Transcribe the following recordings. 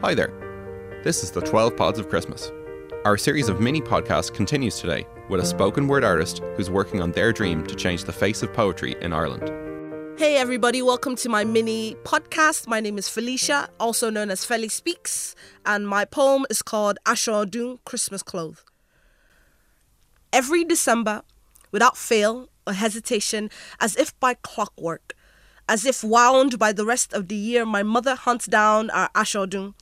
Hi there. This is the 12 Pods of Christmas. Our series of mini podcasts continues today with a spoken word artist who's working on their dream to change the face of poetry in Ireland. Hey, everybody, welcome to my mini podcast. My name is Felicia, also known as Felispeaks, and my poem is called Aso Odun Christmas Clothes. Every December, without fail or hesitation, as if by clockwork, as if wound by the rest of the year, my mother hunts down our Aso Odun,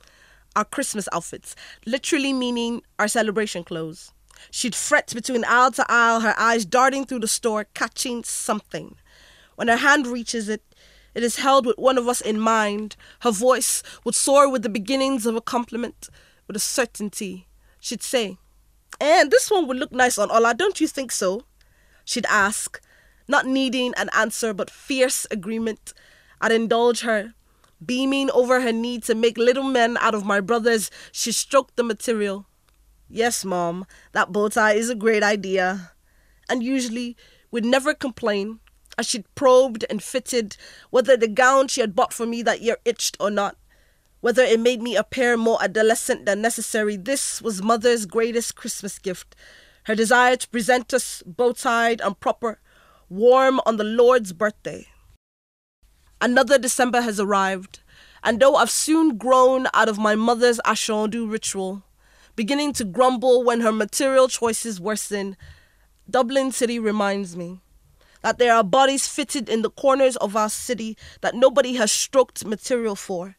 our Christmas outfits, literally meaning our celebration clothes. She'd fret between aisle to aisle, her eyes darting through the store, catching something. When her hand reaches it, it is held with one of us in mind. Her voice would soar with the beginnings of a compliment, with a certainty. She'd say, And this one would look nice on Ola, don't you think so? She'd ask, not needing an answer but fierce agreement. I'd indulge her. Beaming over her need to make little men out of my brothers, she stroked the material. Yes, Mom, that bow tie is a great idea. And usually would never complain as she'd probed and fitted whether the gown she had bought for me that year itched or not, whether it made me appear more adolescent than necessary. This was Mother's greatest Christmas gift her desire to present us bow tied and proper, warm on the Lord's birthday. Another December has arrived, and though I've soon grown out of my mother's Aso Odun ritual, beginning to grumble when her material choices worsen, Dublin City reminds me that there are bodies fitted in the corners of our city that nobody has stroked material for.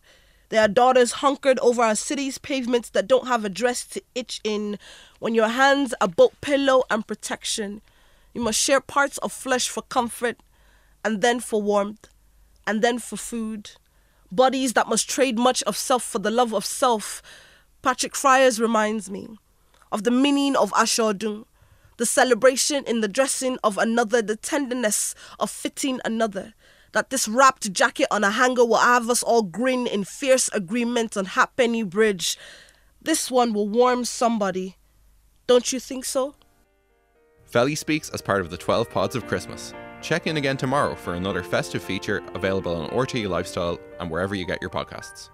There are daughters hunkered over our city's pavements that don't have a dress to itch in. When your hands are both pillow and protection, you must share parts of flesh for comfort, and then for warmth, and then for food. Bodies that must trade much of self for the love of self. Patrick Friars reminds me of the meaning of Aso Odun, the celebration in the dressing of another, the tenderness of fitting another. That this wrapped jacket on a hanger will have us all grin in fierce agreement on Halfpenny Bridge. This one will warm somebody. Don't you think so? Felispeaks as part of the 12 Pods of Christmas. Check in again tomorrow for another festive feature available on RTE Lifestyle and wherever you get your podcasts.